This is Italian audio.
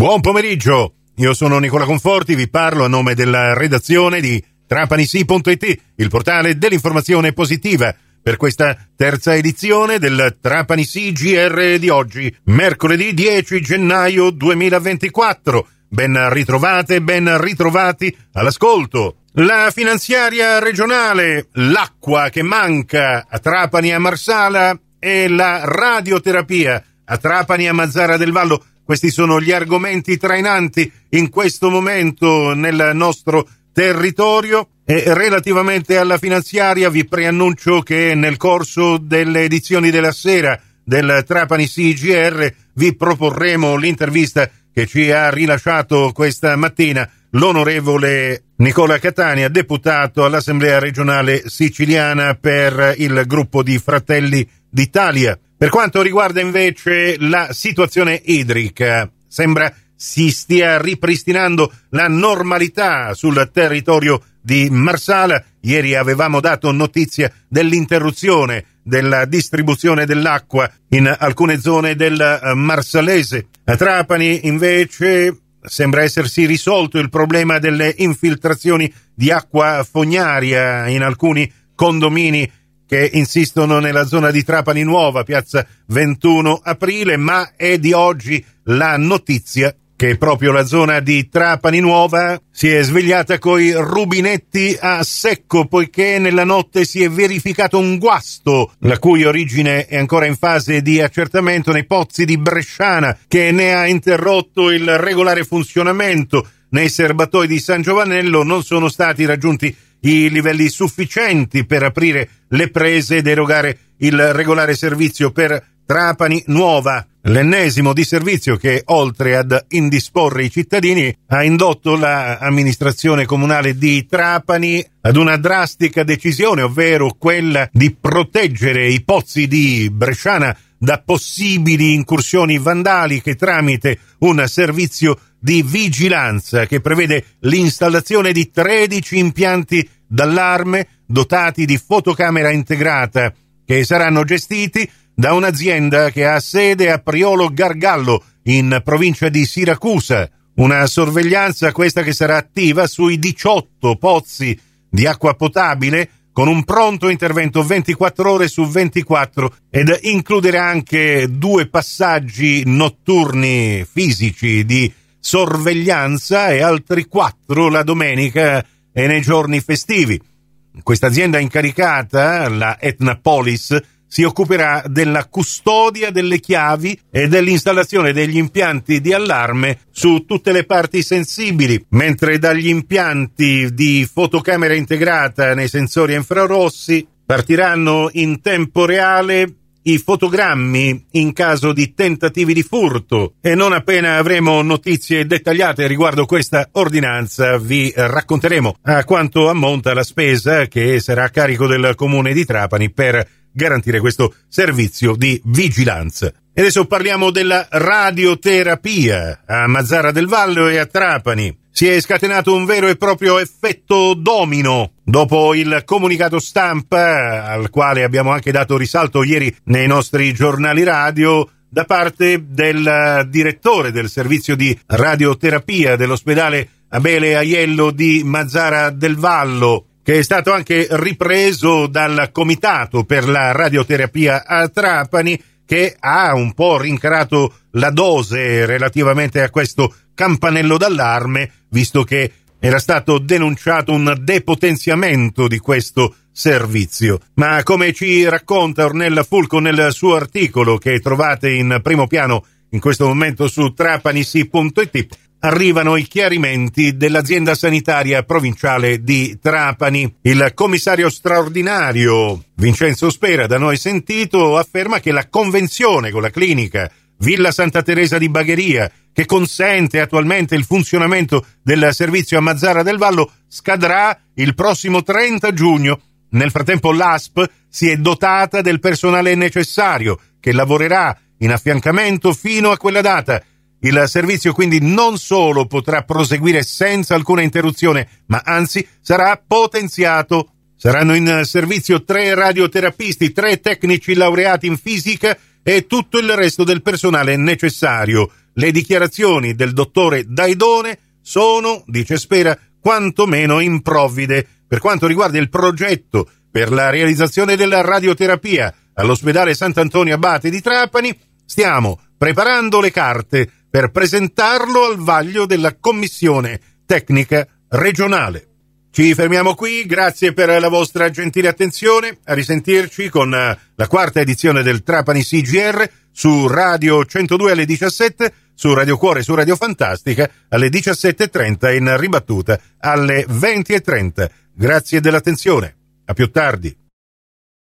Buon pomeriggio, io sono Nicola Conforti, vi parlo a nome della redazione di trapanisi.it, il portale dell'informazione positiva, per questa terza edizione del Trapani GR di oggi, mercoledì 10 gennaio 2024. Ben ritrovate, ben ritrovati all'ascolto. La finanziaria regionale, l'acqua che manca a Trapani a Marsala e la radioterapia a Trapani a Mazzara del Vallo questi sono gli argomenti trainanti in questo momento nel nostro territorio e relativamente alla finanziaria vi preannuncio che nel corso delle edizioni della sera del Trapani CGR vi proporremo l'intervista che ci ha rilasciato questa mattina l'onorevole Nicola Catania, deputato all'Assemblea regionale siciliana per il gruppo di Fratelli d'Italia. Per quanto riguarda invece la situazione idrica, sembra si stia ripristinando la normalità sul territorio di Marsala. Ieri avevamo dato notizia dell'interruzione della distribuzione dell'acqua in alcune zone del Marsalese. A Trapani invece sembra essersi risolto il problema delle infiltrazioni di acqua fognaria in alcuni condomini che insistono nella zona di Trapani Nuova, piazza 21 aprile, ma è di oggi la notizia che proprio la zona di Trapani Nuova si è svegliata coi rubinetti a secco poiché nella notte si è verificato un guasto, la cui origine è ancora in fase di accertamento nei pozzi di Bresciana, che ne ha interrotto il regolare funzionamento. Nei serbatoi di San Giovanello non sono stati raggiunti i livelli sufficienti per aprire le prese ed erogare il regolare servizio per Trapani Nuova, l'ennesimo di servizio che, oltre ad indisporre i cittadini, ha indotto l'amministrazione comunale di Trapani ad una drastica decisione, ovvero quella di proteggere i pozzi di Bresciana da possibili incursioni vandaliche tramite un servizio di vigilanza che prevede l'installazione di 13 impianti d'allarme dotati di fotocamera integrata che saranno gestiti da un'azienda che ha sede a Priolo Gargallo in provincia di Siracusa. Una sorveglianza questa che sarà attiva sui 18 pozzi di acqua potabile con un pronto intervento 24 ore su 24 ed includerà anche due passaggi notturni fisici di sorveglianza e altri quattro la domenica e nei giorni festivi. Questa azienda incaricata, la Etnapolis, si occuperà della custodia delle chiavi e dell'installazione degli impianti di allarme su tutte le parti sensibili, mentre dagli impianti di fotocamera integrata nei sensori infrarossi partiranno in tempo reale i fotogrammi in caso di tentativi di furto e non appena avremo notizie dettagliate riguardo questa ordinanza vi racconteremo a quanto ammonta la spesa che sarà a carico del comune di Trapani per garantire questo servizio di vigilanza. E adesso parliamo della radioterapia a Mazzara del Vallo e a Trapani. Si è scatenato un vero e proprio effetto domino dopo il comunicato stampa al quale abbiamo anche dato risalto ieri nei nostri giornali radio da parte del direttore del servizio di radioterapia dell'ospedale Abele Aiello di Mazzara del Vallo, che è stato anche ripreso dal Comitato per la radioterapia a Trapani, che ha un po' rincarato la dose relativamente a questo campanello d'allarme, visto che era stato denunciato un depotenziamento di questo servizio. Ma come ci racconta Ornella Fulco nel suo articolo che trovate in primo piano in questo momento su trapanisi.it, arrivano i chiarimenti dell'azienda sanitaria provinciale di Trapani. Il commissario straordinario Vincenzo Spera, da noi sentito, afferma che la convenzione con la clinica Villa Santa Teresa di Bagheria, che consente attualmente il funzionamento del servizio a Mazzara del Vallo, scadrà il prossimo 30 giugno. Nel frattempo l'ASP si è dotata del personale necessario, che lavorerà in affiancamento fino a quella data. Il servizio quindi non solo potrà proseguire senza alcuna interruzione, ma anzi sarà potenziato. Saranno in servizio tre radioterapisti, tre tecnici laureati in fisica e tutto il resto del personale necessario. le dichiarazioni del dottore Daidone sono, dice Spera, quantomeno improvvide per quanto riguarda il progetto per la realizzazione della radioterapia all'ospedale Sant'Antonio Abate di Trapani, stiamo preparando le carte per presentarlo al vaglio della commissione tecnica regionale. Ci fermiamo qui, grazie per la vostra gentile attenzione, a risentirci con eh, la quarta edizione del Trapani CGR su Radio 102 alle 17, su Radio Cuore, su Radio Fantastica alle 17.30 in ribattuta alle 20.30. Grazie dell'attenzione, a più tardi.